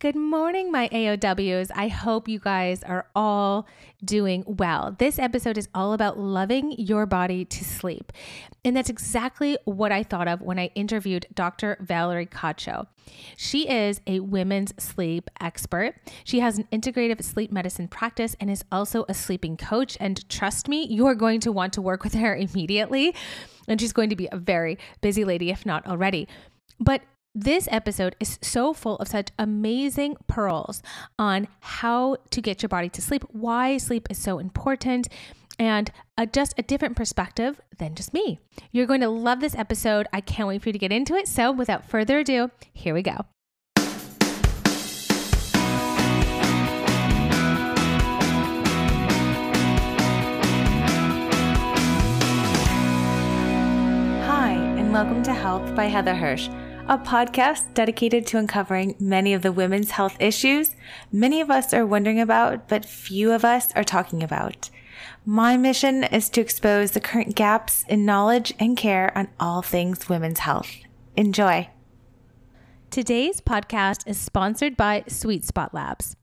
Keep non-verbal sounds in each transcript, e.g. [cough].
Good morning, my AOWs. I hope you guys are all doing well. This episode is all about loving your body to sleep. And that's exactly what I thought of when I interviewed Dr. Valerie Cacho. She is a women's sleep expert. She has an integrative sleep medicine practice and is also a sleeping coach. And trust me, you are going to want to work with her [laughs] immediately. And she's going to be a very busy lady, if not already. But this episode is so full of such amazing pearls on how to get your body to sleep, why sleep is so important, and a, just a different perspective than just me. You're going to love this episode. I can't wait for you to get into it. So, without further ado, here we go. Hi, and welcome to Health by Heather Hirsch a podcast dedicated to uncovering many of the women's health issues many of us are wondering about, but few of us are talking about. My mission is to expose the current gaps in knowledge and care on all things women's health. Enjoy. Today's podcast is sponsored by Sweet Spot Labs.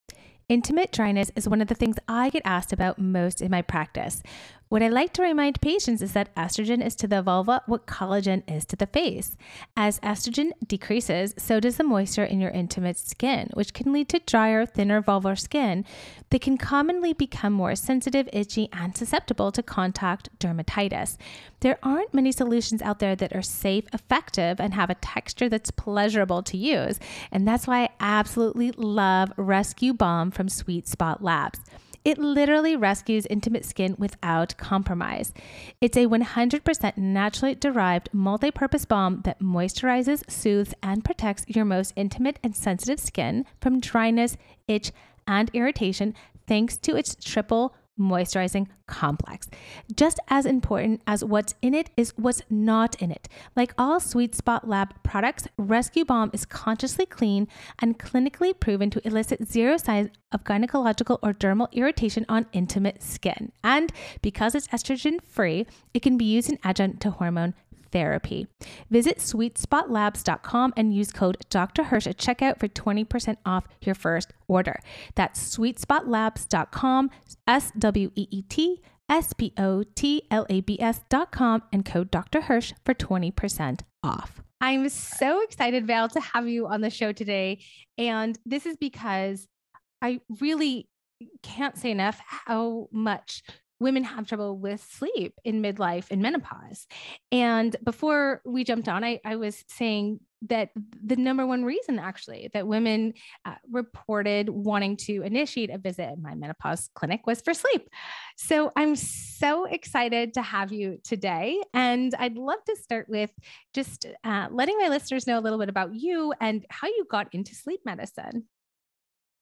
Intimate dryness is one of the things I get asked about most in my practice. What I like to remind patients is that estrogen is to the vulva what collagen is to the face. As estrogen decreases, so does the moisture in your intimate skin, which can lead to drier, thinner vulvar skin that can commonly become more sensitive, itchy, and susceptible to contact dermatitis. There aren't many solutions out there that are safe, effective, and have a texture that's pleasurable to use. And that's why I absolutely love Rescue Balm from Sweet Spot Labs. It literally rescues intimate skin without compromise. It's a 100% naturally derived multi purpose balm that moisturizes, soothes, and protects your most intimate and sensitive skin from dryness, itch, and irritation thanks to its triple moisturizing complex. Just as important as what's in it is what's not in it. Like all Sweet Spot Lab products, Rescue Balm is consciously clean and clinically proven to elicit zero signs of gynecological or dermal irritation on intimate skin. And because it's estrogen free, it can be used in adjunct to hormone therapy. Visit sweetspotlabs.com and use code Dr. Hirsch at checkout for 20% off your first order. That's sweetspotlabs.com, S W E E T S P O T L A B S.com, and code Dr. Hirsch for 20% off. I'm so excited, Val, to have you on the show today. And this is because I really can't say enough how much women have trouble with sleep in midlife and menopause. And before we jumped on, I, I was saying that the number one reason actually that women uh, reported wanting to initiate a visit at my menopause clinic was for sleep. So I'm so excited to have you today. And I'd love to start with just uh, letting my listeners know a little bit about you and how you got into sleep medicine.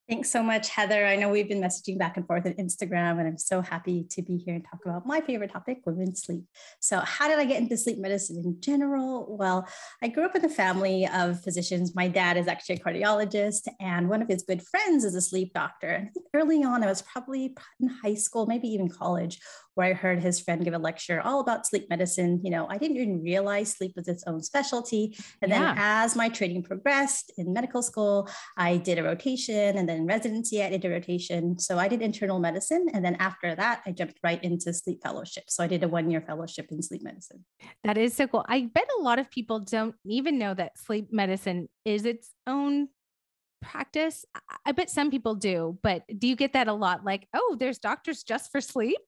Thanks so much, Heather. I know we've been messaging back and forth on Instagram, and I'm so happy to be here and talk about my favorite topic, women's sleep. So, how did I get into sleep medicine in general? Well, I grew up in a family of physicians. My dad is actually a cardiologist, and one of his good friends is a sleep doctor. And early on, I was probably in high school, maybe even college, where I heard his friend give a lecture all about sleep medicine. You know, I didn't even realize sleep was its own specialty. And yeah. then as my training progressed in medical school, I did a rotation and then residency, I did a rotation. So I did internal medicine. And then after that, I jumped right into sleep fellowship. So I did a one year fellowship in sleep medicine. That is so cool. I bet a lot of people don't even know that sleep medicine is its own practice? I bet some people do, but do you get that a lot? Like, oh, there's doctors just for sleep?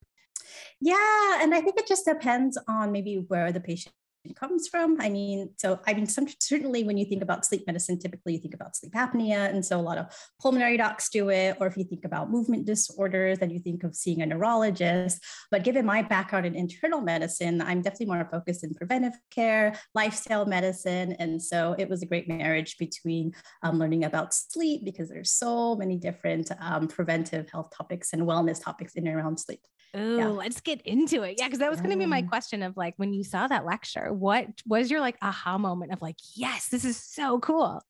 Yeah, and I think it just depends on maybe where the patient comes from. I mean, so I mean, some, certainly when you think about sleep medicine, typically you think about sleep apnea, and so a lot of pulmonary docs do it. Or if you think about movement disorders, then you think of seeing a neurologist. But given my background in internal medicine, I'm definitely more focused in preventive care, lifestyle medicine, and so it was a great marriage between um, learning about sleep because there's so many different um, preventive health topics and wellness topics in and around sleep. Oh, yeah. let's get into it. Yeah, because that was going to be my mm. question of like when you saw that lecture, what was your like aha moment of like, yes, this is so cool?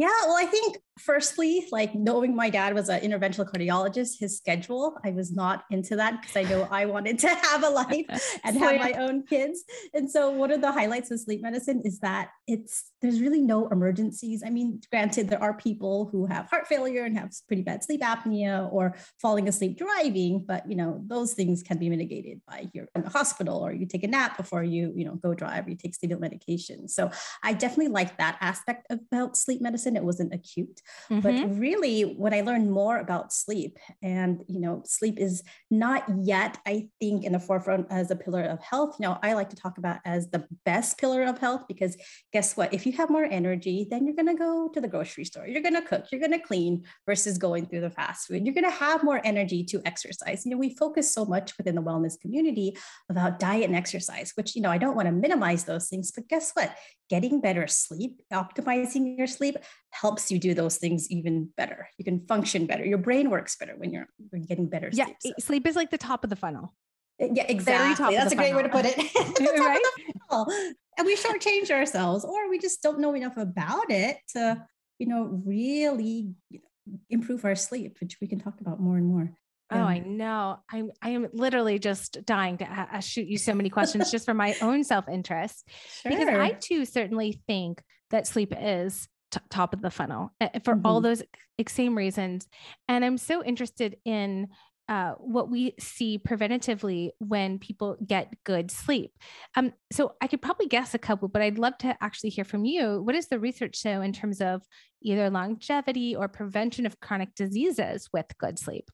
Yeah, well, I think firstly, like knowing my dad was an interventional cardiologist, his schedule, I was not into that because I know I wanted to have a life [laughs] and have my own kids. And so, one of the highlights of sleep medicine is that it's there's really no emergencies. I mean, granted, there are people who have heart failure and have pretty bad sleep apnea or falling asleep driving, but you know, those things can be mitigated by you're in the hospital or you take a nap before you, you know, go drive, or you take sleep medication. So I definitely like that aspect about sleep medicine medicine. It wasn't acute. Mm-hmm. But really, when I learned more about sleep, and you know, sleep is not yet, I think, in the forefront as a pillar of health. You know, I like to talk about as the best pillar of health because guess what? If you have more energy, then you're gonna go to the grocery store, you're gonna cook, you're gonna clean versus going through the fast food. You're gonna have more energy to exercise. You know, we focus so much within the wellness community about diet and exercise, which you know, I don't want to minimize those things, but guess what? Getting better sleep, optimizing your sleep helps you do those things even better. You can function better. Your brain works better when you're, when you're getting better yeah, sleep. So. Sleep is like the top of the funnel. Uh, yeah, exactly. That's a great way to put it. [laughs] [laughs] right? And we shortchange ourselves, or we just don't know enough about it to, you know, really improve our sleep, which we can talk about more and more. Oh, I know. I'm I am literally just dying to uh, shoot you so many questions just for my own self interest sure. because I too certainly think that sleep is t- top of the funnel eh, for mm-hmm. all those same reasons. And I'm so interested in uh, what we see preventatively when people get good sleep. Um, so I could probably guess a couple, but I'd love to actually hear from you. What does the research show in terms of either longevity or prevention of chronic diseases with good sleep?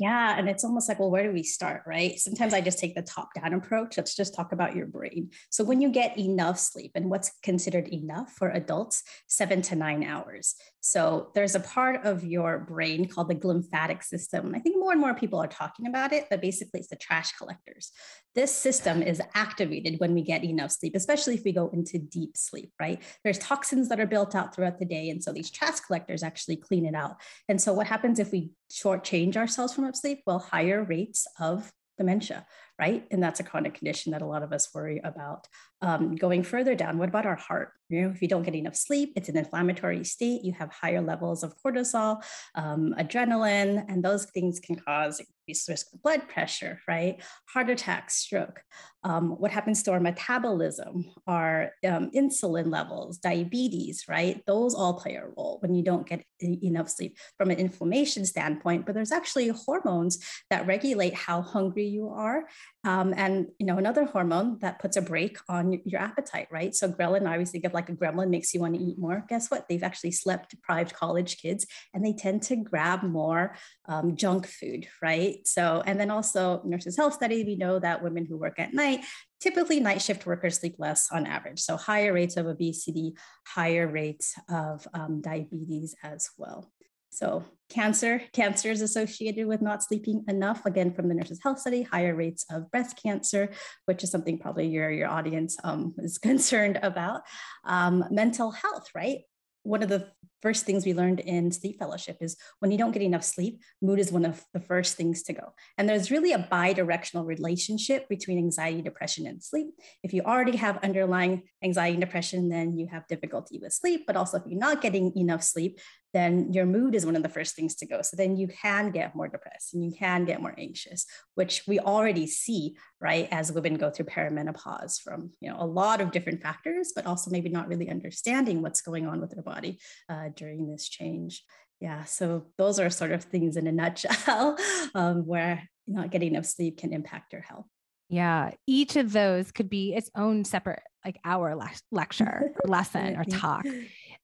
Yeah. And it's almost like, well, where do we start? Right. Sometimes I just take the top down approach. Let's just talk about your brain. So, when you get enough sleep, and what's considered enough for adults, seven to nine hours. So, there's a part of your brain called the glymphatic system. I think more and more people are talking about it, but basically, it's the trash collectors. This system is activated when we get enough sleep, especially if we go into deep sleep, right? There's toxins that are built out throughout the day. And so, these trash collectors actually clean it out. And so, what happens if we shortchange ourselves from sleep, well, higher rates of dementia, right? And that's a chronic condition that a lot of us worry about. Um, going further down, what about our heart? You know, if you don't get enough sleep, it's an inflammatory state. You have higher levels of cortisol, um, adrenaline, and those things can cause increased risk of blood pressure, right? Heart attack, stroke. Um, what happens to our metabolism, our um, insulin levels, diabetes, right? Those all play a role when you don't get enough sleep from an inflammation standpoint. But there's actually hormones that regulate how hungry you are um, and you know another hormone that puts a brake on your appetite, right? So ghrelin, I always think of like a gremlin makes you want to eat more. Guess what? They've actually slept deprived college kids, and they tend to grab more um, junk food, right? So and then also Nurses Health Study, we know that women who work at night typically night shift workers sleep less on average. So higher rates of obesity, higher rates of um, diabetes as well. So cancer, cancer is associated with not sleeping enough. Again, from the Nurses Health Study, higher rates of breast cancer, which is something probably your, your audience um, is [laughs] concerned about. Um, mental health, right? one of the first things we learned in sleep fellowship is when you don't get enough sleep, mood is one of the first things to go. And there's really a bi directional relationship between anxiety, depression, and sleep. If you already have underlying anxiety and depression, then you have difficulty with sleep. But also, if you're not getting enough sleep, then your mood is one of the first things to go. So then you can get more depressed and you can get more anxious, which we already see, right, as women go through perimenopause from you know a lot of different factors, but also maybe not really understanding what's going on with their body uh, during this change. Yeah, so those are sort of things in a nutshell [laughs] um, where not getting enough sleep can impact your health. Yeah, each of those could be its own separate like hour le- lecture or [laughs] lesson or talk.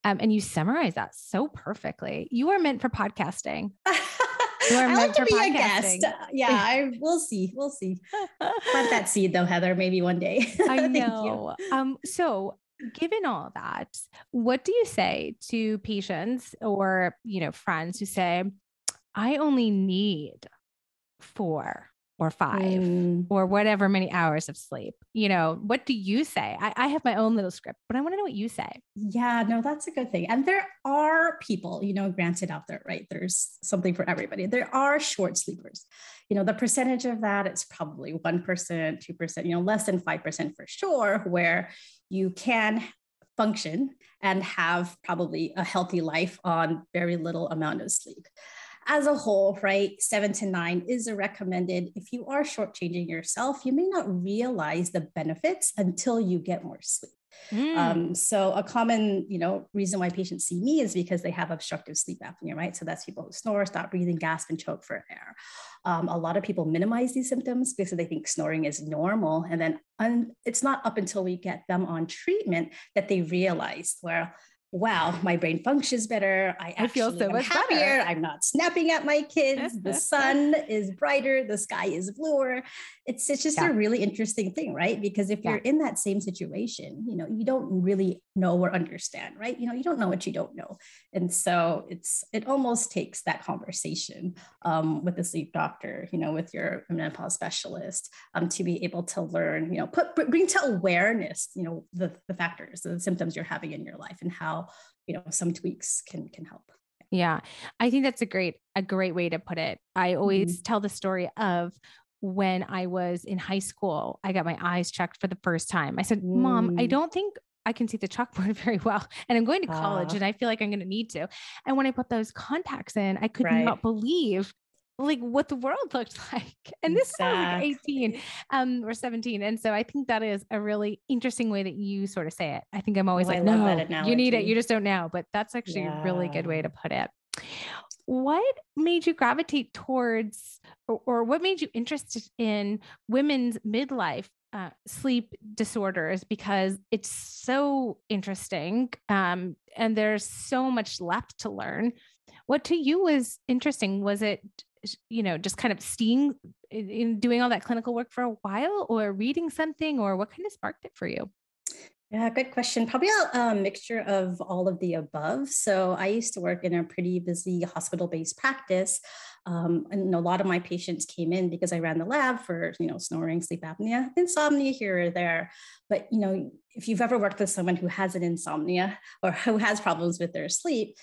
Um, and you summarize that so perfectly. You are meant for podcasting. [laughs] You are I meant like to be podcasting. a guest. Yeah, I we'll see. We'll see. Plant that seed though, Heather. Maybe one day. I know. Um, so given all that, what do you say to patients or you know friends who say, I only need four or five mm. or whatever many hours of sleep you know what do you say I, I have my own little script but i want to know what you say yeah no that's a good thing and there are people you know granted out there right there's something for everybody there are short sleepers you know the percentage of that it's probably 1% 2% you know less than 5% for sure where you can function and have probably a healthy life on very little amount of sleep as a whole, right, seven to nine is a recommended. If you are shortchanging yourself, you may not realize the benefits until you get more sleep. Mm. Um, so a common, you know, reason why patients see me is because they have obstructive sleep apnea, right? So that's people who snore, stop breathing, gasp, and choke for air. Um, a lot of people minimize these symptoms because they think snoring is normal, and then un- it's not up until we get them on treatment that they realize where wow, my brain functions better. I, I feel so much happier. Better. I'm not snapping at my kids. the [laughs] sun is brighter. The sky is bluer. It's, it's just yeah. a really interesting thing, right? Because if you're in that same situation, you know, you don't really know or understand, right? You know, you don't know what you don't know. And so it's, it almost takes that conversation um, with the sleep doctor, you know, with your menopause specialist um, to be able to learn, you know, put, bring to awareness, you know, the, the factors, the symptoms you're having in your life and how you know some tweaks can can help yeah i think that's a great a great way to put it i always mm-hmm. tell the story of when i was in high school i got my eyes checked for the first time i said mom i mm. don't think I can see the chalkboard [laughs] very well. And I'm going to college uh, and I feel like I'm going to need to. And when I put those contacts in, I could right. not believe like what the world [laughs] looked like. And this exactly. was like 18 um, or 17. And so I think that is a really interesting way that you sort of say it. I think I'm always oh, like, no, you need it. You just don't know. But that's actually yeah. a really good way to put it. What made you gravitate towards, or, or what made you interested in women's midlife uh, sleep disorders because it's so interesting um, and there's so much left to learn. What to you was interesting? Was it you know, just kind of seeing in doing all that clinical work for a while or reading something or what kind of sparked it for you? Yeah, good question. Probably a, a, mixture of all of the above. So I used to work in a pretty busy hospital-based practice, um, and a lot of my patients came in because I ran the lab for you know snoring, sleep apnea, insomnia here or there. But you know, if you've ever worked with someone who has an insomnia or who has problems with their sleep,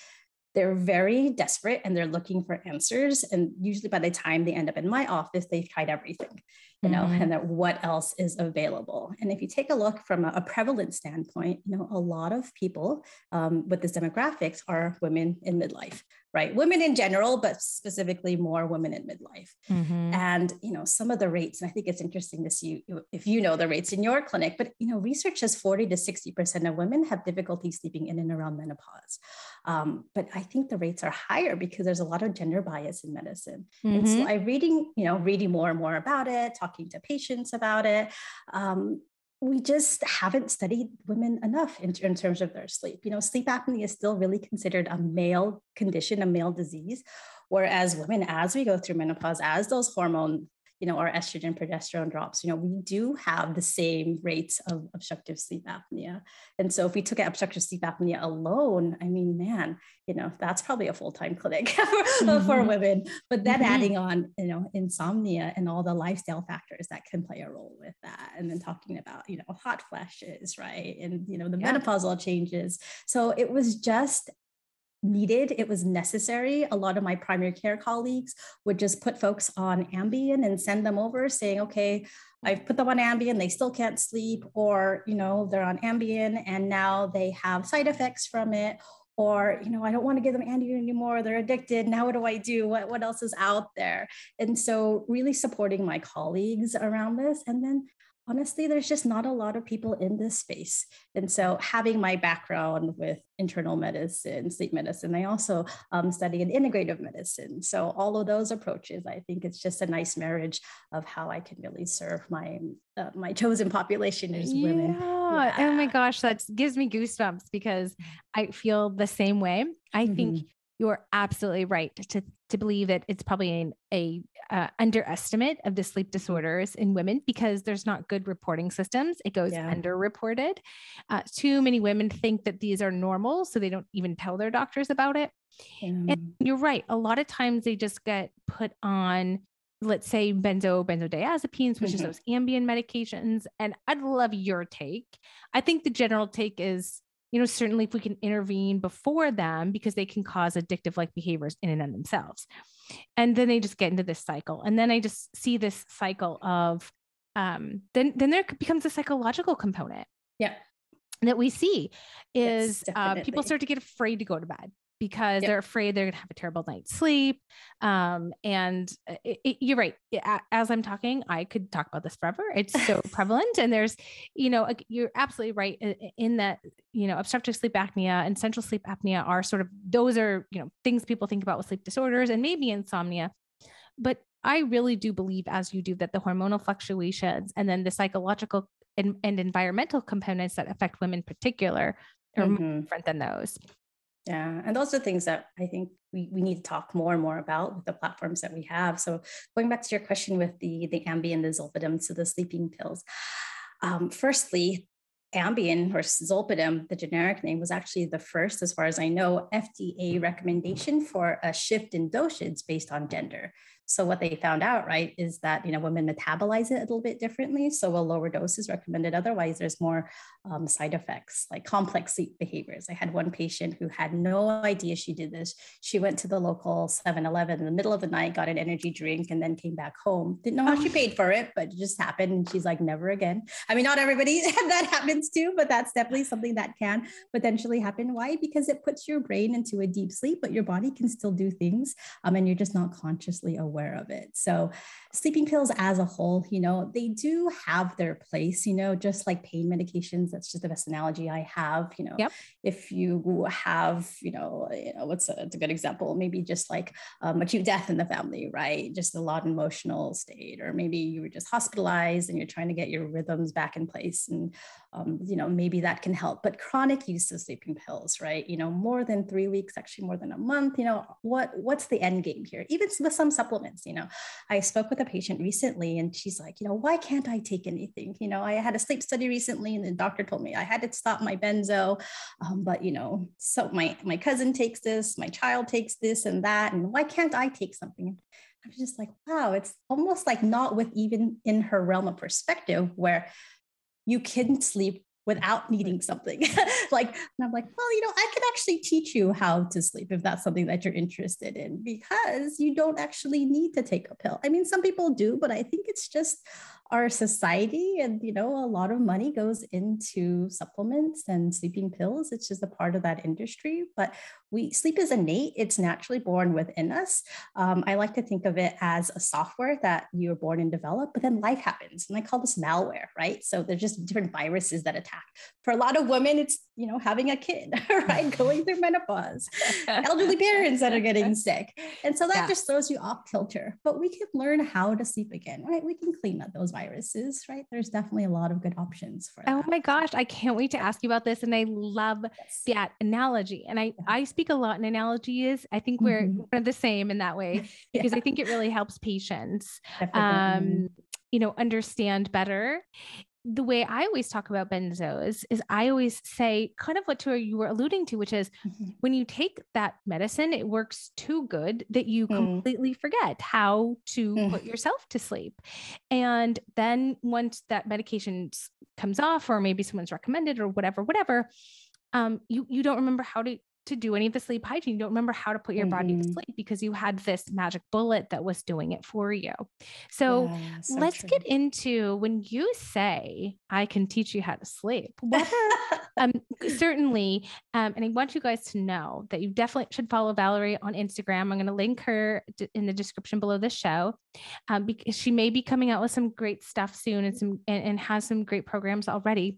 they're very desperate and they're looking for answers. And usually by the time they end up in my office, they've tried everything, you know, mm-hmm. and that what else is available. And if you take a look from a, a prevalent standpoint, you know, a lot of people um, with this demographics are women in midlife, right? Women in general, but specifically more women in midlife. Mm-hmm. And, you know, some of the rates, and I think it's interesting to see if you know the rates in your clinic, but, you know, research says 40 to 60% of women have difficulty sleeping in and around menopause. Um, but I think the rates are higher because there's a lot of gender bias in medicine. Mm-hmm. And so mm-hmm. I'm reading, you know, reading more and more about it, talking to patients about it. Um, we just haven't studied women enough in, in, terms of their sleep. You know, sleep apnea is still really considered a male condition, a male disease, whereas women, as we go through menopause, as those hormone you know, our estrogen, progesterone drops, you know, we do have the same rates of obstructive sleep apnea. And so if we took obstructive sleep apnea alone, I mean, man, you know, that's probably a full-time clinic [laughs] for, mm-hmm. for women. But then mm-hmm. adding on, you know, insomnia and all the lifestyle factors that can play a role with that. And then talking about, you know, hot flashes, right? And, you know, the yeah. menopausal changes. So it was just needed, it was necessary. A lot of my primary care colleagues would just put folks on Ambien and send them over saying, okay, I've put them on Ambien, they still can't sleep, or, you know, they're on Ambien and now they have side effects from it. Or, you know, I don't want to give them Ambien anymore. They're addicted. Now what do I do? What, what else is out there? And so really supporting my colleagues around this. And then honestly, there's just not a lot of people in this space. And so, having my background with internal medicine, sleep medicine, I also um, study in integrative medicine. So, all of those approaches, I think it's just a nice marriage of how I can really serve my uh, my chosen population as yeah. women. Yeah. Oh my gosh, that gives me goosebumps because I feel the same way. I mm-hmm. think you're absolutely right to, to believe that it's probably an, a uh, underestimate of the sleep disorders in women because there's not good reporting systems. It goes yeah. underreported. Uh, too many women think that these are normal, so they don't even tell their doctors about it. Mm. And you're right. A lot of times they just get put on let's say benzo benzodiazepines which mm-hmm. is those ambien medications and i'd love your take i think the general take is you know, certainly if we can intervene before them because they can cause addictive like behaviors in and of themselves. And then they just get into this cycle. And then I just see this cycle of um, then then there becomes a psychological component. Yeah. that we see is yes, uh, people start to get afraid to go to bed because yep. they're afraid they're going to have a terrible night's sleep. Um, and uh, it, it, you're right. As I'm talking, I could talk about this forever. It's so [laughs] prevalent. And there's, you know, you're absolutely right in that, you know, obstructive sleep apnea and central sleep apnea are sort of, those are, you know, things people think about with sleep disorders and maybe insomnia. But I really do believe, as you do, that the hormonal fluctuations and then the psychological and, and environmental components that affect women in particular are mm-hmm. different than those. Yeah. And those are things that I think we, we need to talk more and more about with the platforms that we have. So going back to your question with the, the Ambien, the Zolpidem, so the sleeping pills. Um, firstly, Ambien or Zolpidem, the generic name, was actually the first, as far as I know, FDA recommendation for a shift in dosage based on gender. So what they found out, right, is that you know women metabolize it a little bit differently. So a lower dose is recommended. Otherwise, there's more um, side effects like complex sleep behaviors. I had one patient who had no idea she did this. She went to the local 7-Eleven in the middle of the night, got an energy drink, and then came back home. Didn't know how she oh. paid for it, but it just happened. And she's like, never again. I mean, not everybody [laughs] that happens to, but that's definitely something that can potentially happen. Why? Because it puts your brain into a deep sleep, but your body can still do things, um, and you're just not consciously aware aware of it. So, sleeping pills as a whole, you know, they do have their place, you know, just like pain medications. That's just the best analogy I have. You know, yep. if you have, you know, you know, what's a, a good example? Maybe just like um, acute death in the family, right? Just a lot of emotional state, or maybe you were just hospitalized and you're trying to get your rhythms back in place and um, you know, maybe that can help. But chronic use of sleeping pills, right? You know, more than three weeks, actually more than a month. You know, what what's the end game here? Even with some supplements, you know, I spoke with a patient recently, and she's like, you know, why can't I take anything? You know, I had a sleep study recently, and the doctor told me I had to stop my benzo, um, but you know, so my my cousin takes this, my child takes this and that, and why can't I take something? I'm just like, wow, it's almost like not with even in her realm of perspective where you can sleep without needing something. [laughs] like, and I'm like, well, you know, I can actually teach you how to sleep if that's something that you're interested in because you don't actually need to take a pill. I mean, some people do, but I think it's just our society and you know a lot of money goes into supplements and sleeping pills. It's just a part of that industry but we sleep is innate. It's naturally born within us. Um, i like to think of it as a software that you're born and develop but then life happens and i call this malware right? So there's just different viruses that attack. For a lot of women it's you know having a kid [laughs] right? Going through menopause elderly parents that are getting [laughs] sick. And so that yeah. just throws you off kilter. But we can learn how to sleep again right? We can clean up those viruses, right? There's definitely a lot of good options for that. Oh my gosh, I can't wait to ask you about this. And I love yes. that analogy. And I, I speak a lot in analogies. I think we're mm-hmm. the same in that way [laughs] because yeah. I think it really helps patients um, you know, understand better the way I always talk about benzos is I always say kind of what you were alluding to, which is mm-hmm. when you take that medicine, it works too good that you mm. completely forget how to mm. put yourself to sleep. And then once that medication comes off, or maybe someone's recommended or whatever, whatever, um, you you don't remember how to to do any of the sleep hygiene. You don't remember how to put your mm-hmm. body to mm-hmm. sleep because you had this magic bullet that was doing it for you. So, yeah, so let's true. get into when you say, I can teach you how to sleep. Are, [laughs] um, certainly, um, and I want you guys to know that you definitely should follow Valerie on Instagram. I'm going to link her in the description below this show um, because she may be coming out with some great stuff soon and some and, and has some great programs already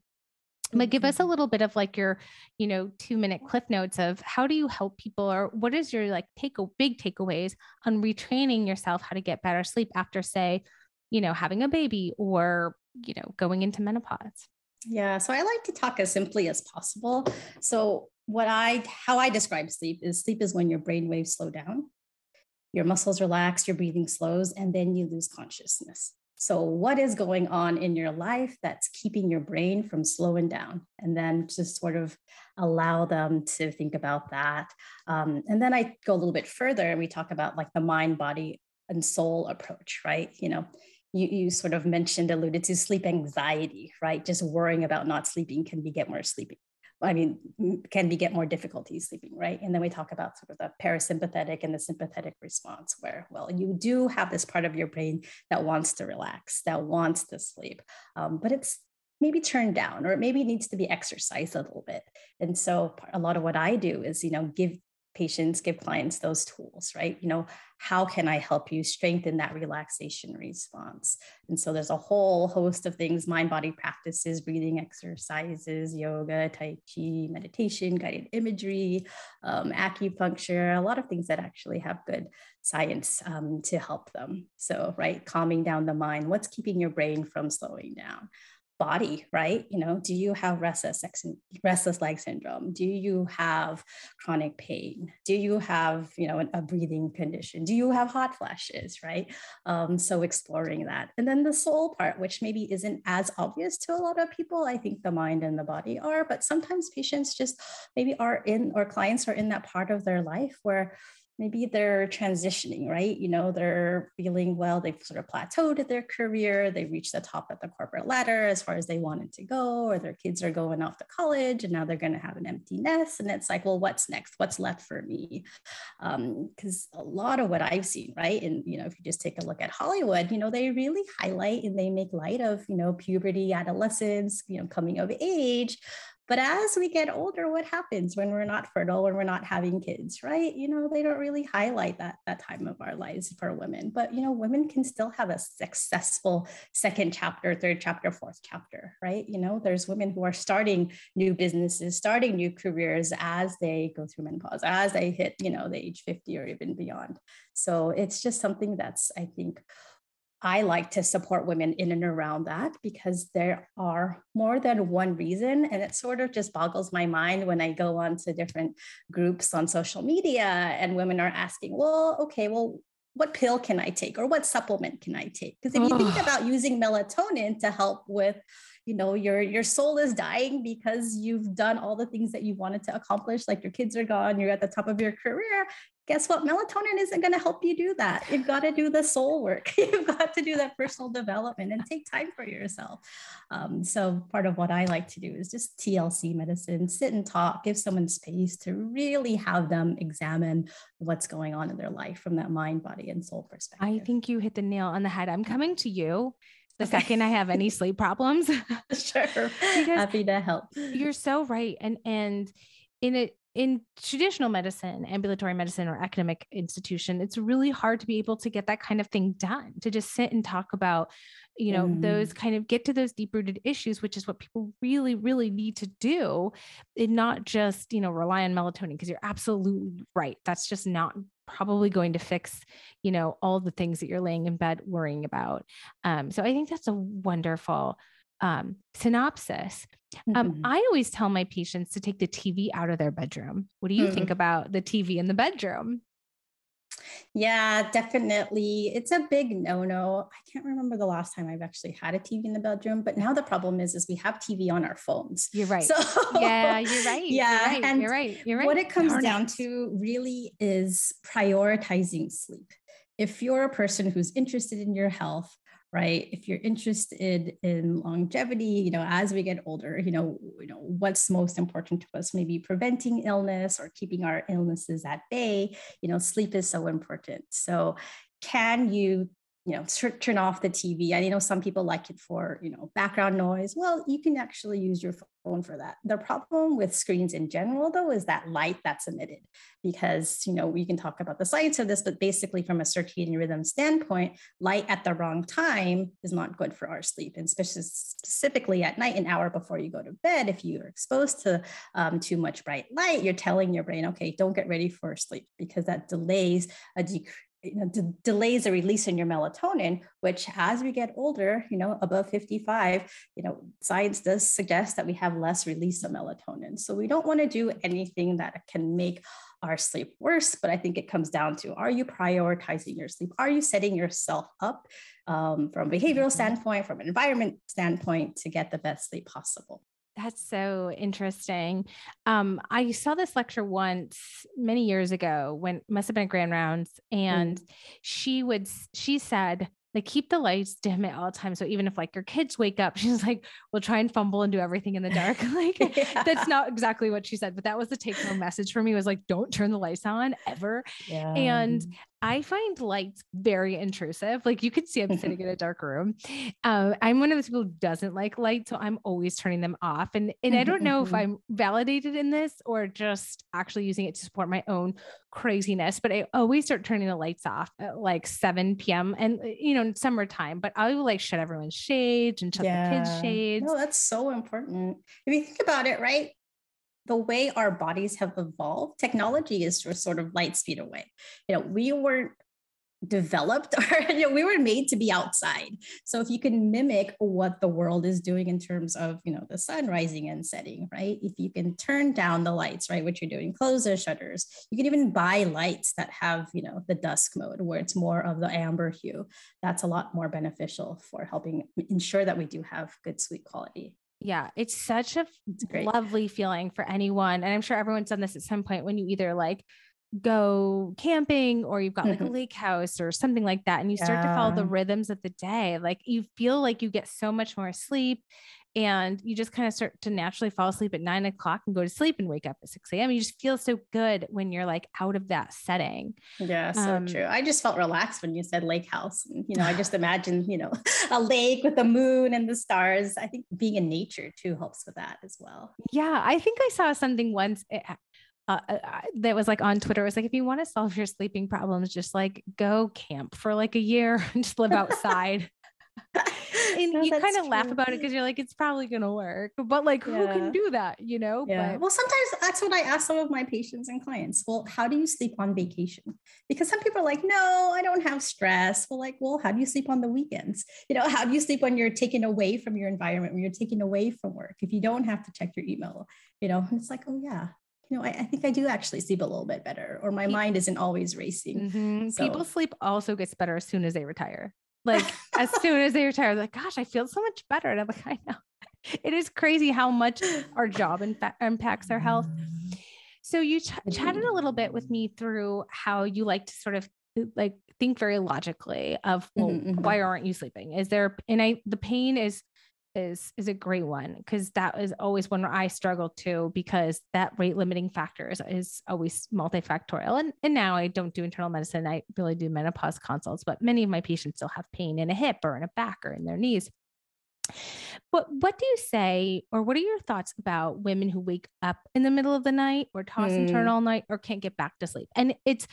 but give us a mm-hmm. little bit of like your you know two minute cliff notes of how do you help people or what is your like take a big takeaways on retraining yourself how to get better sleep after say you know having a baby or you know going into menopause? Yeah so i like to talk as simply as possible. So what i how i describe sleep is sleep is when your brain waves slow down your muscles relax your breathing slows and then you lose consciousness so, what is going on in your life that's keeping your brain from slowing down? And then just sort of allow them to think about that. Um, and then I go a little bit further and we talk about like the mind, body, and soul approach, right? You know, you, you sort of mentioned, alluded to sleep anxiety, right? Just worrying about not sleeping can be get more sleepy. I mean, can we get more difficulty sleeping, right? And then we talk about sort of the parasympathetic and the sympathetic response, where, well, you do have this part of your brain that wants to relax, that wants to sleep, um, but it's maybe turned down or it maybe needs to be exercised a little bit and so a lot of what i do is you know give patients give clients those tools right? You know how can i help you strengthen that relaxation response? And so there's a whole host of things mind body practices breathing exercises yoga tai chi meditation guided imagery um, acupuncture a lot of things that actually have good science um, to help them. So right calming down the mind what's keeping your brain from slowing down body, right? You know, do you have restless, restless leg syndrome? Do you have chronic pain? Do you have, you know, a breathing condition? Do you have hot flashes, right? Um, so exploring that. And then the soul part, which maybe isn't as obvious to a lot of people. I think the mind and the body are, but sometimes patients just maybe are in, or clients are in that part of their life where maybe they're transitioning, right? You know, they're feeling well, they've sort of plateaued at their career, they reached the top of the corporate ladder as far as they wanted to go, or their kids are going off to college and now they're going to have an empty nest. And it's like, well, what's next? What's left for me? Because um, a lot of what I've seen, right? And, you know, if you just take a look at Hollywood, you know, they really highlight and they make light of, you know, puberty, adolescence, you know, coming of age. But as we get older, what happens when we're not fertile, when we're not having kids, right? You know, they don't really highlight that that time of our lives for women. But you know, women can still have a successful second chapter, third chapter, fourth chapter, right? You know, there's women who are starting new businesses, starting new careers as they go through menopause, as they hit, you know, the age 50 or even beyond. So it's just something that's, I think, I like to support women in and around that because there are more than one reason. And it sort of just boggles my mind when I go on to different groups on social media and women are asking, well, okay, well, what pill can I take or what supplement can I take? Because if you think about using melatonin to help with you know your your soul is dying because you've done all the things that you wanted to accomplish like your kids are gone you're at the top of your career guess what? Melatonin isn't going to help you do that. You've got to do the soul work. [laughs] You've got to do that personal development and take time for yourself. Um, so, part of what I like to do is just TLC medicine, sit and talk, give someone space to really have them examine what's going on in their life from that mind, body, and soul perspective. I think you hit the nail on the head. I'm coming to you the okay. second I have any sleep problems. [laughs] sure. Happy to help. You're so right. And and in it in traditional medicine, ambulatory medicine, or academic institution, it's really hard to be able to get that kind of thing done, to just sit and talk about, you know, mm. those kind of get to those deep rooted issues, which is what people really, really need to do, and not just, you know, rely on melatonin, because you're absolutely right. That's just not probably going to fix, you know, all the things that you're laying in bed worrying about. Um, so I think that's a wonderful um, synopsis. Um, mm-hmm. I always tell my patients to take the TV out of their bedroom. What do you mm-hmm. think about the TV in the bedroom? Yeah, definitely. It's a big no-no. I can't remember the last time I've actually had a TV in the bedroom, but now the problem is is we have TV on our phones. You're right. [laughs] So yeah, you're right. Yeah, you're [laughs] right. And you're right. You're right. What it comes Darn down it. to really is prioritizing sleep. If you're a person who's interested in your health, right? If you're interested in longevity you know as we get older you know you know what's most important to us maybe preventing illness or keeping our illnesses at bay you know sleep is so important. So can you you know turn off the tv i know some people like it for you know background noise. Well you can actually use your phone for that. The problem with screens in general though is that light that's emitted because you know we can talk about the science of this but basically from a circadian rhythm standpoint light at the wrong time is not good for our sleep and specifically at night an hour before you go to bed if you're exposed to um, too much bright light you're telling your brain okay don't get ready for sleep because that delays a decrease you know, d- delays the release in your melatonin, which as we get older, you know, above 55, you know, science does suggest that we have less release of melatonin. So we don't want to do anything that can make our sleep worse. But I think it comes down to are you prioritizing your sleep? Are you setting yourself up um, from a behavioral mm-hmm. standpoint, from an environment standpoint to get the best sleep possible? That's so interesting. Um, I saw this lecture once many years ago when must have been a grand rounds, and mm. she would she said like keep the lights dim at all times. So even if like your kids wake up, [laughs] she's like, we'll try and fumble and do everything in the dark. [laughs] like [laughs] yeah. that's not exactly what she said, but that was the take home message for me was like, don't turn the lights on ever. Yeah. And I find lights very intrusive. Like you could see I'm sitting in a [laughs] dark room. Um, I'm one of those people who doesn't like light, so I'm always turning them off. And and I don't know if [laughs] I'm validated in this or just actually using it to support my own craziness. But I always start turning the lights off at like 7 p.m. and uh, you know summertime. But I will like shut everyone's shades and shut yeah. the kids' shades. No, that's so important. If you think about it, right? The way our bodies have evolved, technology is sort of light speed away. You know, we weren't developed [laughs] or you know, we were made to be outside. So if you can mimic what the world is doing in terms of, you know, the sun rising and setting, right? If you can turn down the lights, right, what you're doing, close the shutters. You can even buy lights that have, you know, the dusk mode where it's more of the amber hue. That's a lot more beneficial for helping ensure that we do have good sleep quality. Yeah, it's such a it's lovely feeling for anyone. And I'm sure everyone's done this at some point when you either like go camping or you've got like mm-hmm. a [laughs] lake house or something like that and you start yeah. to follow the rhythms of the day like you feel like you get so much more sleep and you just kind of start to naturally fall asleep at nine o'clock and go to sleep and wake up at 6 a.m. You just feel so good when you're like out of that setting. Yeah, so um, true. I just felt relaxed when you said lake house. You know, I just [sighs] imagine, you know, [laughs] a lake with the moon and the stars. I think being in nature too helps with that as well. Yeah, I think I saw something once. It, uh, uh, uh that was like on Twitter. It was like, if you want to solve your sleeping problems, just like go camp for like a year [laughs] and just live [laughs] outside. [laughs] and no, you kind of laugh about it because you're like, it's probably gonna work. But like, yeah. who can do that? You know? Yeah. But- well, sometimes that's what I ask some of my patients and clients. Well, how do you sleep on vacation? Because some people are like, no, I don't have stress. Well, like, well, how do you sleep on the weekends? [laughs] You know, how do you sleep when you're taken away from your environment, when you're taken away from work? If you don't have to check your email, you know, and it's like, oh yeah, you know, I, I, think I do actually sleep a little bit better, or my mind isn't always racing. Mm-hmm. So. People sleep also gets better as soon as they retire. Like as soon as they retire, like, gosh, I feel so much better. And I'm like, [laughs] I know. It is crazy how much our job fact impacts our health. So you ch- chatted a little bit with me through how you like to sort of like think very logically of well, mm-hmm, mm-hmm. why aren't you sleeping? Is there and I the pain is is is a great one because that is always one where I struggle too because that rate limiting factor is, is always multifactorial. And and now I don't do internal medicine. I really do menopause consults, but many of my patients still have pain in a hip or in a back or in their knees. But what do you say, or what are your thoughts about women who wake up in the middle of the night or toss mm. and turn all night or can't get back to sleep? And it's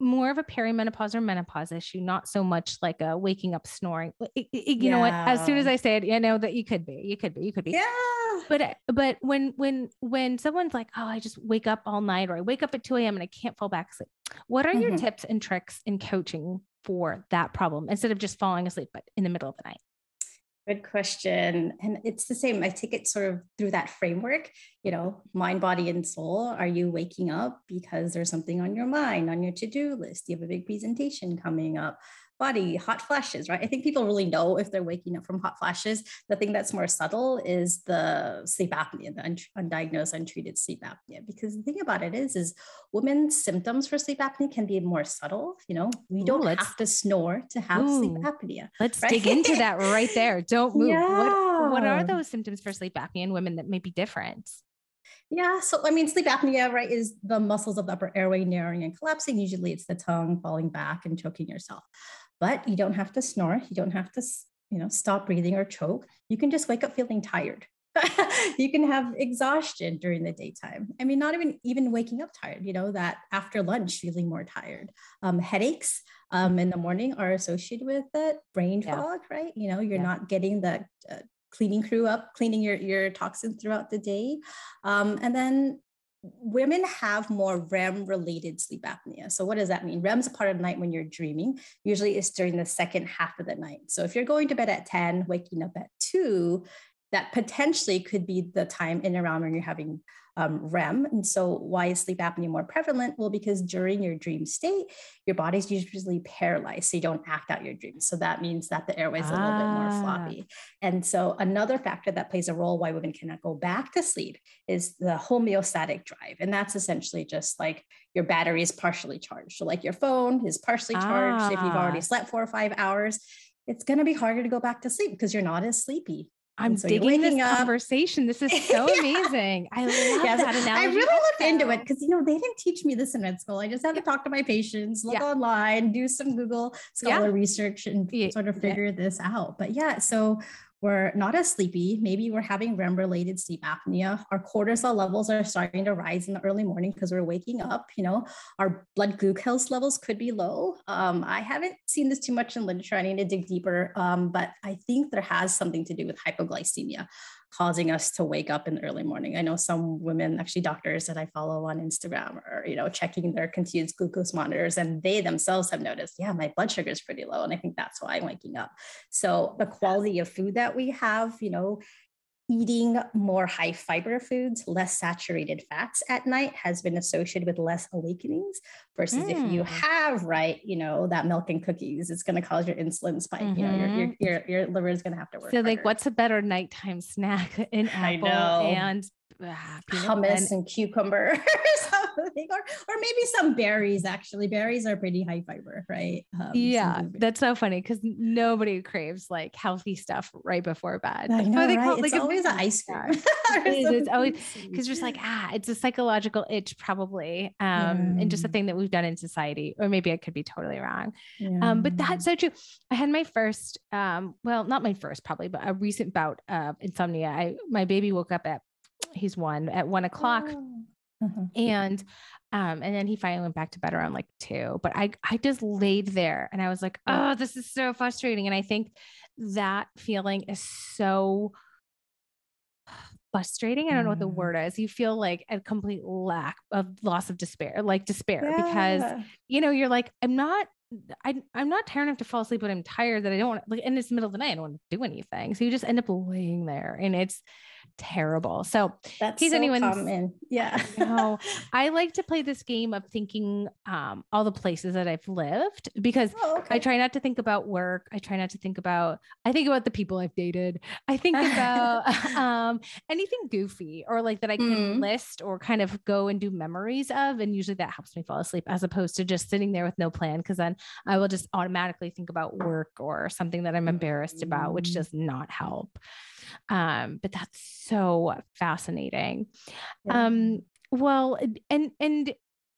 more of a perimenopause or menopause issue, not so much like a waking up snoring. It, it, you yeah. know what? As soon as I say it, you know that you could be, you could be, you could be. Yeah. But but when when when someone's like, oh, I just wake up all night, or I wake up at two a.m. and I can't fall back asleep. What are mm-hmm. your tips and tricks in coaching for that problem instead of just falling asleep, but in the middle of the night? Good question. And it's the same. I take it sort of through that framework, you know, mind, body, and soul. Are you waking up because there's something on your mind, on your to do list? You have a big presentation coming up? Body, hot flashes, right? I think people really know if they're waking up from hot flashes. The thing that's more subtle is the sleep apnea, the undiagnosed, untreated sleep apnea. Because the thing about it is, is women's symptoms for sleep apnea can be more subtle. You know, we don't have to snore to have ooh, sleep apnea. Let's right? dig into that right there. [laughs] Don't move. Yeah. What, what are those symptoms for sleep apnea in women that may be different? Yeah. So, I mean, sleep apnea, right, is the muscles of the upper airway narrowing and collapsing. Usually it's the tongue falling back and choking yourself but you don't have to snore. You don't have to, you know, stop breathing or choke. You can just wake up feeling tired. [laughs] you can have exhaustion during the daytime. I mean, not even even waking up tired. You know that after lunch feeling more tired. Um, headaches um, in the morning are associated with it. Brain yeah. fog, right? You know, you're yeah. not getting the uh, cleaning crew up, cleaning your your toxins throughout the day, um, and then women have more REM related sleep apnea. So, what does that mean? REM is a part of the night when you're dreaming. Usually, it's during the second half of the night. So, if you're going to bed at 10, waking up at 2, that potentially could be the time in around when you're having um, REM. And so, why is sleep apnea more prevalent? Well, because during your dream state, your body's usually paralyzed, so you don't act out your dreams. So that means that the airway's ah. a little bit more ah. floppy. And so, another factor that plays a role why women cannot go back to sleep is the homeostatic drive, and that's essentially just like your battery is partially charged. So, like your phone is partially charged. Ah. If you've already ah. slept four or five hours, it's going to be harder to go back to sleep because you're not as sleepy I'm so digging this up. conversation. This is [laughs] so amazing. I love yes, that analogy. I really looked into it because you know they didn't teach me this in med school. I just had to talk to my patients, look yeah. online, do some Google Scholar yeah. research, and sort of figure this out. But yeah, so we're not as sleepy. Maybe we're having REM related sleep apnea. Our cortisol levels are starting to rise in the early morning because we're waking up. You know, our blood glucose levels could be low. Um, I haven't seen this too much in literature. I need to dig deeper, um, but I think there has something to do with hypoglycemia causing us to wake up in the early morning. I know some women, actually doctors that I follow on Instagram are, you know, checking their continuous glucose monitors and they themselves have noticed, yeah, my blood sugar is pretty low. And I think that's why I'm waking up. So the quality of food that we have, you know, eating more high fiber foods, less saturated fats at night has been associated with less awakenings versus mm. if you mm. have right, you know, that milk and cookies, it's going to cause your insulin spike. Mm-hmm. You know, your, your, mm-hmm. your, your liver is going to have to work. So harder. like what's a better nighttime snack [laughs] in apple and ah, hummus and, and cucumber [laughs] or, or maybe some berries actually. Berries are pretty high fiber right? Um, yeah that's so funny because nobody craves like healthy stuff right before bed. I know, right? Call, it's like, always an ice cream. [laughs] it is, it's always because just like ah it's a psychological itch probably um mm. and just a thing that we've done in society or maybe i could be totally wrong. Yeah. um but that's so true i had my first um well not my first probably but a recent bout of insomnia. I my baby woke up at he's one at one o'clock. Oh. Mm-hmm. And um, and then he finally went back to bed around like two. But I I just laid there and I was like, oh, this is so frustrating. And I think that feeling is so frustrating. I don't know what the mm. word is. You feel like a complete lack of loss of despair, like despair, yeah. because you know, you're like, I'm not I, I'm not tired enough to fall asleep, but I'm tired that I don't want to, like, and it's the middle of the night. I don't want to do anything. So you just end up laying there and it's, terrible. So that's he's so anyone's common. Yeah. no, [laughs] I like to play this game of thinking um, all the places that I've lived because oh, okay. I try not to think about work. I try not to think about, I think about the people I've dated. I think about [laughs] [laughs] um, anything goofy or like that I can mm. list or kind of go and do memories of. And usually that helps me fall asleep as opposed to just sitting there with no plan. Cause then I will just automatically think about work or something that I'm embarrassed about, which mm. does not help. Um, but that's so fascinating. Yeah. Um, well, and and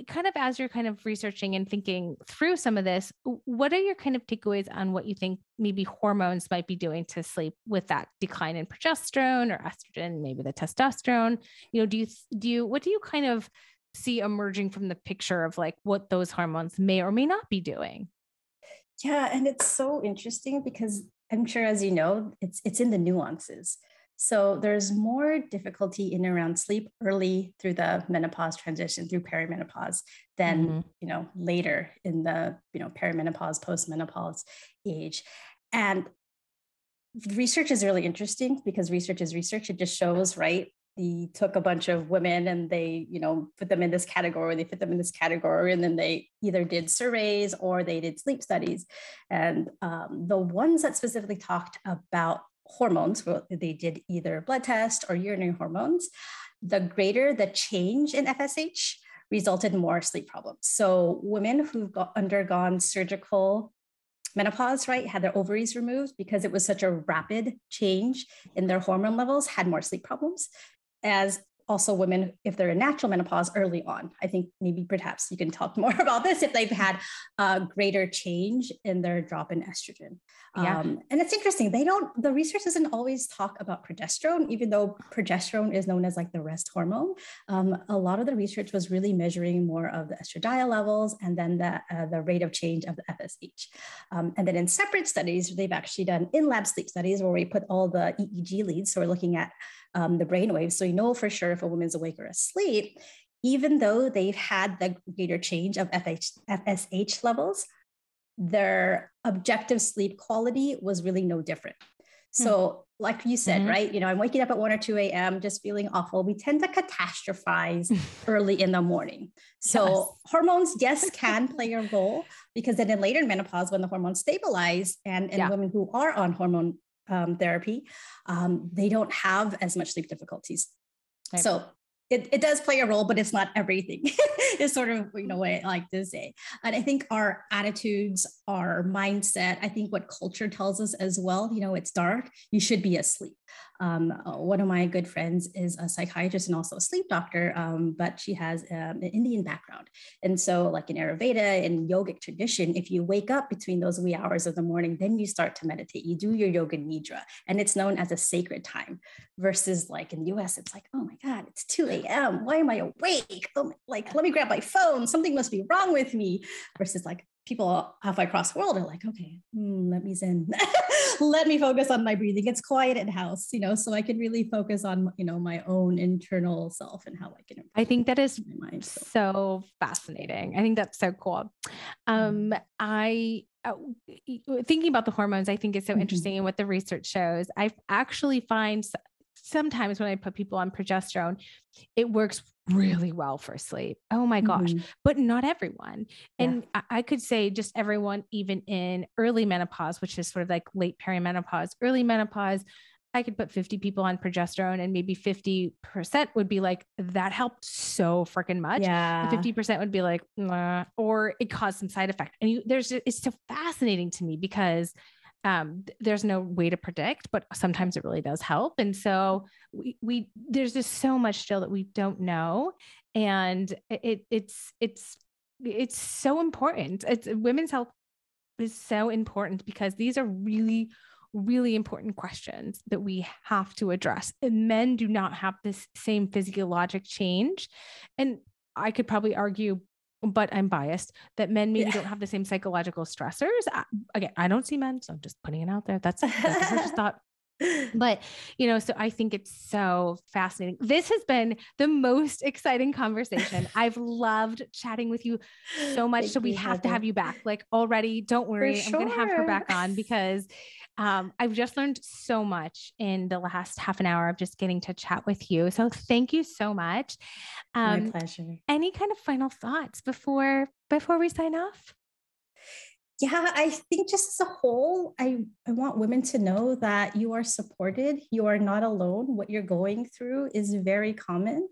kind of as you're kind of researching and thinking through some of this, what are your kind of takeaways on what you think maybe hormones might be doing to sleep with that decline in progesterone or estrogen, maybe the testosterone? You know, do you do you what do you kind of see emerging from the picture of like what those hormones may or may not be doing? Yeah, and it's so interesting because I'm sure, as you know, it's it's in the nuances. So there's more difficulty in around sleep early through the menopause transition through perimenopause than mm-hmm. you know later in the you know perimenopause postmenopause age, and research is really interesting because research is research. It just shows right They took a bunch of women and they you know put them in this category they put them in this category and then they either did surveys or they did sleep studies and um, the ones that specifically talked about hormones they did either blood test or urinary hormones the greater the change in fsh resulted more sleep problems. So women who've got, undergone surgical menopause, right, had their ovaries removed because it was such a rapid change in their hormone levels, had more sleep problems. As also women if they're in natural menopause early on. I think maybe perhaps you can talk [laughs] more about this if they've had a greater change in their drop in estrogen. Yeah. Um, and it's interesting they don't the research doesn't always talk about progesterone even though progesterone is known as like the rest hormone. Um, a lot of the research was really measuring more of the estradiol levels and then the, uh, the rate of change of the fsh um, and then in separate studies they've actually done in lab sleep studies where we put all the eeg leads so we're looking at um, the brain waves. So you know for sure if a woman's awake or asleep, even though they've had the greater change of FH, FSH levels, their objective sleep quality was really no different. Hmm. So, like you said, mm-hmm. right? You know, I'm waking up at 1 or 2 a.m., just feeling awful. We tend to catastrophize [laughs] early in the morning. So, yes. hormones, yes, [laughs] can play a role because then in later menopause, when the hormones stabilize and, and yeah. women who are on hormone um, therapy, um, they don't have as much sleep difficulties. Right. So it, it does play a role, but it's not everything. [laughs] [laughs] is sort of you know what I like to say. And I think our attitudes, our mindset, I think what culture tells us as well, you know, it's dark, you should be asleep. Um, uh, one of my good friends is a psychiatrist and also a sleep doctor, um, but she has um, an Indian background. And so, like in Ayurveda and yogic tradition, if you wake up between those wee hours of the morning, then you start to meditate. You do your yoga nidra, and it's known as a sacred time. Versus like in the US, it's like, oh my God, it's 2 a.m. Why am I awake? Oh, like, let me grab my phone. Something must be wrong with me. Versus like, people halfway across the world are like, okay, mm, let me zen. [laughs] let me focus on my breathing. It's quiet in house, you know, so I can really focus on, you know, my own internal self and how I can. I think that is mind, so. so. fascinating. I think that's so cool. Um, mm. I uh, thinking about the hormones, I think is so mm-hmm. interesting and what the research shows. I actually find sometimes when I put people on progesterone, it works really well for sleep. Oh my gosh. Mm-hmm. But not everyone. And yeah. I, I could say just everyone, even in early menopause, which is sort of like late perimenopause, early menopause. I could put 50 people on progesterone and maybe 50% would be like, that helped so freaking much. Yeah. 50% would be like, nah, or it caused some side effect. And you, there's, it's so fascinating to me because um, there's no way to predict, but sometimes it really does help. And so we, we there's just so much still that we don't know, and it it's it's it's so important. It's women's health is so important because these are really really important questions that we have to address. And men do not have this same physiologic change. And I could probably argue but I'm biased that men maybe yeah. don't have the same psychological stressors. I, again, I don't see men, so I'm just putting it out there. That's, that's just thought. [laughs] But, you know, so I think it's so fascinating. This has been the most exciting conversation. [laughs] I've loved chatting with you so much. Thank so we have to have you back. Like already, don't worry. Sure. I'm going to have her back on because um, I've just learned so much in the last half an hour of just getting to chat with you. So thank you so much. Um, My pleasure. Any kind of final thoughts before before we sign off? Yeah, I think just as a whole, I, I want women to know that you are supported. You are not alone. What you're going through is very common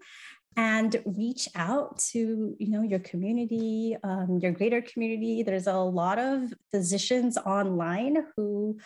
and reach out to you know your community um, your greater community there's a lot of physicians online who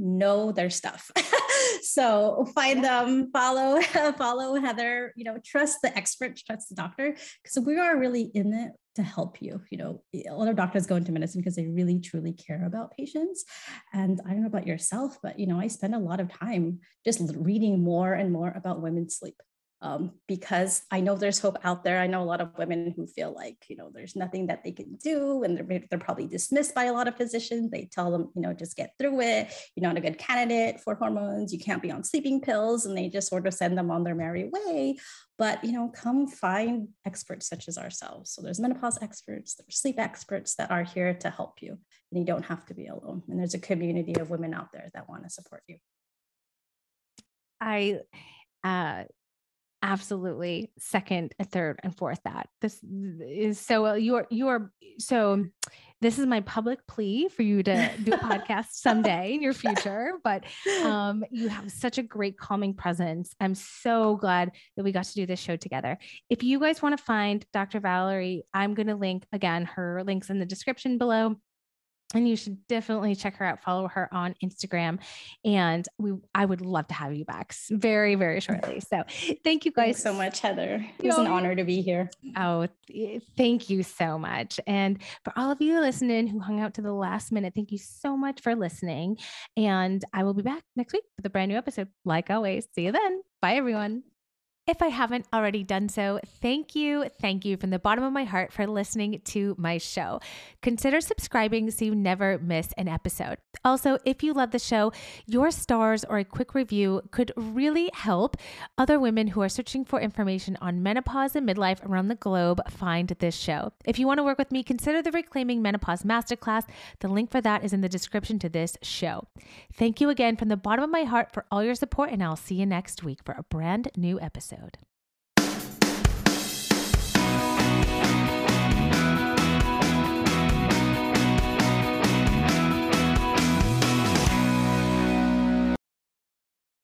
know their stuff. [laughs] so find them, follow, [laughs] follow Heather, you know, trust the expert, trust the doctor, because we are really in it to help you. You know, a lot of doctors go into medicine because they really truly care about patients. And I don't know about yourself, but you know, I spend a lot of time just reading more and more about women's sleep um, because I know there's hope out there. I know a lot of women who feel like, you know, there's nothing that they can do, and they're, they're probably dismissed by a lot of physicians. They tell them, you know, just get through it. You're not a good candidate for hormones. You can't be on sleeping pills, and they just sort of send them on their merry way. But, you know, come find experts such as ourselves. So there's menopause experts, there's sleep experts that are here to help you, and you don't have to be alone. And there's a community of women out there that want to support you. I uh, absolutely second and third and fourth that. This is so you are you are so this is my public plea for you to do a [laughs] podcast someday in your future but um, you have such a great calming presence. I'm so glad that we got to do this show together. If you guys want to find dr valerie i'm going to link again her links in the description below and you should definitely check her out follow her on instagram and we i would love to have you back very very shortly. So thank you guys Thanks so much heather. It was an honor to be here. Oh eh, thank you so much. And for all of you listening who hung out to the last minute thank you so much for listening. And i will be back next week with a brand new episode. Like always see you then. Bye everyone if I haven't already done so, thank you, thank you from the bottom of my heart for listening to my show. Consider subscribing so you never miss an episode. Also, if you love the show, your stars or a quick review could really help other women who are searching for information on menopause and midlife around the globe find this show. If you want to work with me, consider the Reclaiming Menopause Masterclass. The link for that is in the description to this show. Thank you again from the bottom of my heart for all your support, and I'll see you next week for a brand new episode.